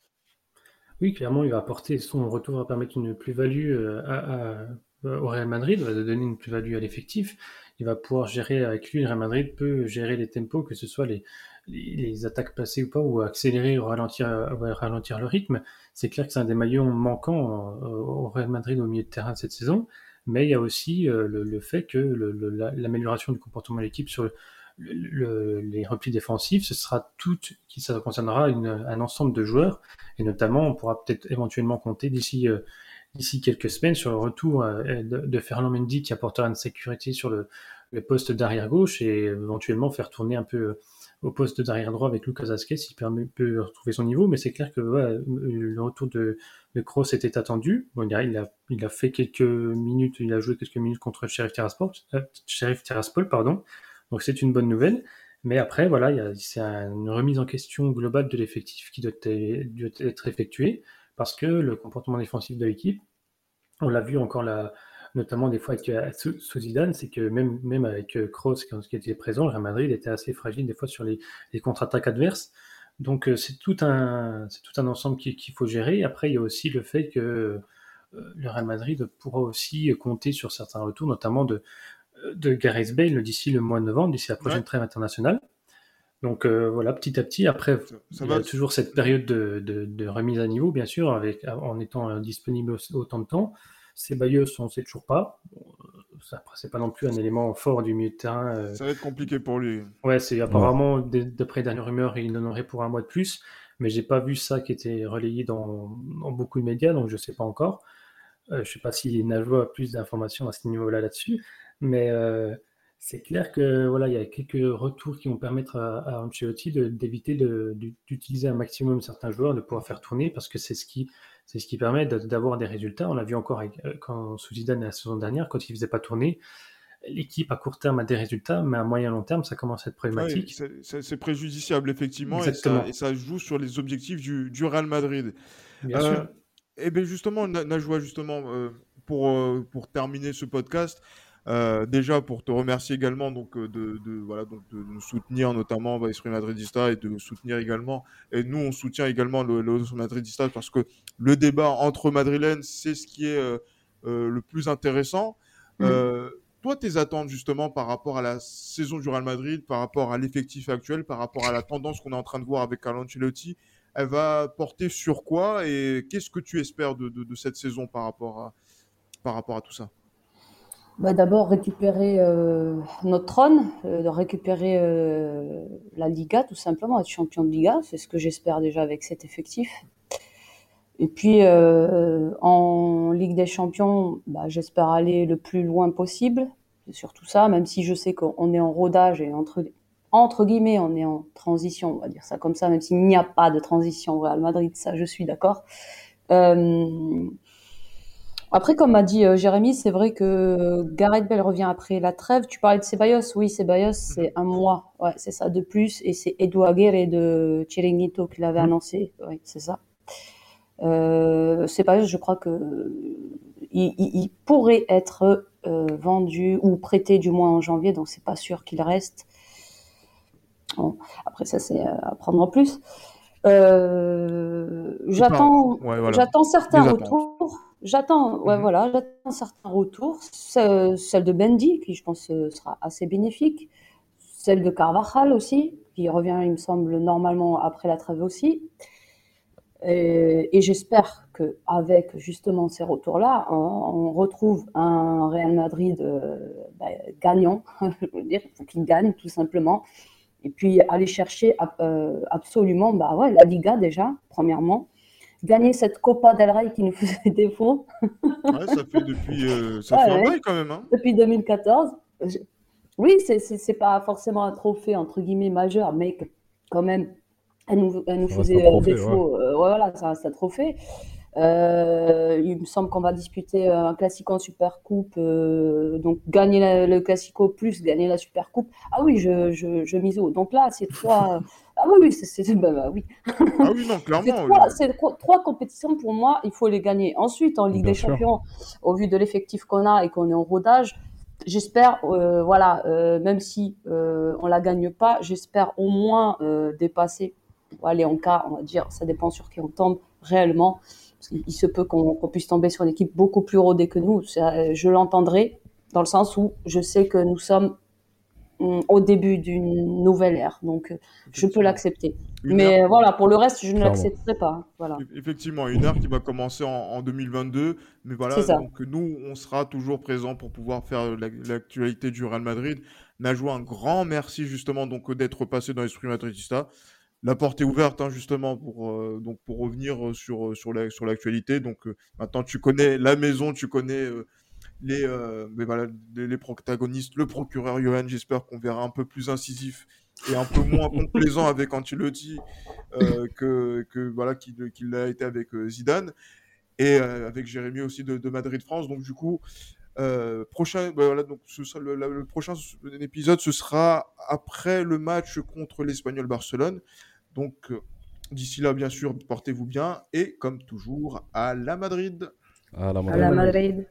Oui, clairement, il va apporter son retour va permettre une plus-value euh, au Real Madrid, va donner une plus-value à l'effectif. Il va pouvoir gérer avec lui, le Real Madrid peut gérer les tempos, que ce soit les, attaques passées ou pas, ou accélérer ou ralentir, le rythme. C'est clair que c'est un des maillons manquants euh, au Real Madrid au milieu de terrain cette saison. Mais il y a aussi euh, le, fait que l'amélioration du comportement de l'équipe sur les replis défensifs, ce sera tout, ça concernera un ensemble de joueurs, et notamment on pourra peut-être éventuellement compter d'ici euh, quelques semaines sur le retour de, de Ferland Mendy qui apportera une sécurité sur le, poste d'arrière gauche et éventuellement faire tourner un peu au poste d'arrière droit avec Lucas Asquez, il peut, retrouver son niveau, mais c'est clair que le retour de, de Kroos était attendu. Bon, il, a, il a fait quelques minutes, il a joué quelques minutes contre Sheriff Tiraspol, euh, Sheriff Tiraspol pardon. Donc c'est une bonne nouvelle. Mais après, voilà, c'est une remise en question globale de l'effectif qui doit être effectuée, parce que le comportement défensif de l'équipe, on l'a vu encore notamment des fois avec euh, sous Zidane, c'est que même, avec euh, Kroos qui était présent, le Real Madrid était assez fragile des fois sur les, les contre-attaques adverses. Donc euh, c'est tout un c'est tout un ensemble qu'il faut gérer. Après il y a aussi le fait que le Real Madrid pourra aussi compter sur certains retours, notamment de de Gareth Bale d'ici le mois de novembre, d'ici la prochaine trêve internationale. Donc voilà, petit à petit. Après, il y a toujours cette période de, de, de, remise à niveau, bien sûr, avec, en étant disponible autant de temps. Ces Bayeux, on ne sait toujours pas. Ça, c'est pas non plus un élément fort du milieu de terrain. Euh. Ça va être compliqué pour lui. Ouais, c'est apparemment, d'après les dernières rumeurs, il en aurait pour un mois de plus. Mais j'ai pas vu ça qui était relayé dans, beaucoup de médias, donc je sais pas encore. Euh, je sais pas si Najwa a plus d'informations à ce niveau-là là-dessus. Mais euh, c'est clair que voilà, il y a quelques retours qui vont permettre à, à Ancelotti d'éviter d'utiliser un maximum certains joueurs, de pouvoir faire tourner, parce que c'est ce qui c'est ce qui permet d'avoir des résultats. On l'a vu encore avec, euh, quand, sous Zidane la saison dernière, quand il ne faisait pas tourner. L'équipe à court terme a des résultats, mais à moyen long terme, ça commence à être problématique. c'est préjudiciable, effectivement, et ça, joue sur les objectifs du, Real Madrid. Bien sûr. Euh, et bien justement, Najwa, justement, euh, pour, pour terminer ce podcast, euh, déjà pour te remercier également donc euh, de, de voilà donc de, nous soutenir notamment Esprit Madridista et de nous soutenir également et nous on soutient également le, le Madridista parce que le débat entre madrilènes c'est ce qui est euh, le plus intéressant. Mmh. toi, tes attentes justement par rapport à la saison du Real Madrid, par rapport à l'effectif actuel, par rapport à la tendance qu'on est en train de voir avec Carlo Ancelotti, elle va porter sur quoi et qu'est-ce que tu espères de, de, de cette saison par rapport à, par rapport à tout ça? Bah, D'abord, récupérer euh, notre trône, euh, récupérer euh, la Liga, tout simplement, être champion de Liga. C'est ce que j'espère déjà avec cet effectif. Et puis en Ligue des Champions, bah, j'espère aller le plus loin possible. C'est surtout ça, même si je sais qu'on est en rodage et entre entre guillemets, on est en transition, on va dire ça comme ça, même s'il n'y a pas de transition au Real Madrid, ça je suis d'accord. Après, comme m'a dit euh, Jérémy, c'est vrai que Gareth Bell revient après la trêve. Tu parlais de Ceballos, oui, Ceballos, c'est un mois, ouais, c'est ça de plus, et c'est Edu Aguirre de Chiringuito qui l'avait annoncé, oui, c'est ça. Euh, Ceballos, je crois que il, pourrait être euh, vendu ou prêté du moins en janvier, donc c'est pas sûr qu'il reste. Après, ça, c'est euh, à prendre en plus. Euh, j'attends, j'attends certains retours. J'attends, ouais, mhm. voilà, j'attends certains retours. Celle de Bendy, qui je pense euh, sera assez bénéfique. Celle de Carvajal aussi, qui revient, il me semble, normalement après la trêve aussi. Et, j'espère que avec justement ces retours-là, on, retrouve un Real Madrid bah, gagnant. je veux dire, qu'il gagne tout simplement. Et puis aller chercher euh, absolument bah ouais, la Liga déjà, premièrement. Gagner cette Copa del Rey qui nous faisait défaut. ouais, ça fait depuis. Euh, ça fait un bail quand même. Hein. Depuis 2014. Oui, c'est pas forcément un trophée entre guillemets majeur, mais quand même, elle nous, elle nous faisait défaut. Euh, voilà, c'est un trophée. Euh, il me semble qu'on va disputer euh, un classico en Super Coupe, euh, donc gagner le classico plus gagner la Super Coupe. Ah oui, je, je, je mise au. Donc là, c'est trois. ah oui, oui, c'est bah, bah, oui. Ah oui, non, clairement. C'est trois, compétitions pour moi, il faut les gagner. Ensuite, en Ligue des Champions, au vu de l'effectif qu'on a et qu'on est en rodage, j'espère, voilà, même si on la gagne pas, j'espère au moins dépasser. Allez, en cas, on va dire, ça dépend sur qui on tombe réellement il se peut qu'on puisse tomber sur une équipe beaucoup plus rodée que nous. Je l'entendrai dans le sens où je sais que nous sommes mm, au début d'une nouvelle ère, donc euh, je peux l'accepter. Mais voilà, pour le reste, je ne l'accepterai pas. Voilà. Effectivement, une ère qui va commencer en, 2022, mais voilà, donc nous, on sera toujours présent pour pouvoir faire l'actualité du Real Madrid. Najwa, un grand merci justement donc d'être passé dans l'esprit madridista la porte est ouverte hein, justement pour euh, donc pour revenir euh, sur euh, sur la sur l'actualité. Donc maintenant tu connais la maison, tu connais les mais voilà les, protagonistes, le procureur Johan. J'espère qu'on verra un peu plus incisif et un peu moins complaisant avec Ancelotti que que voilà qu'il qu'il a été avec Zidane et avec Jérémy aussi de, Madrid France. Donc du coup. prochain, bah, voilà, donc ce le, le, prochain épisode, ce sera après le match contre l'Espagnol Barcelone. Donc, euh, d'ici là, bien sûr, portez-vous bien et comme toujours, à la Madrid. À la Madrid. À la Madrid.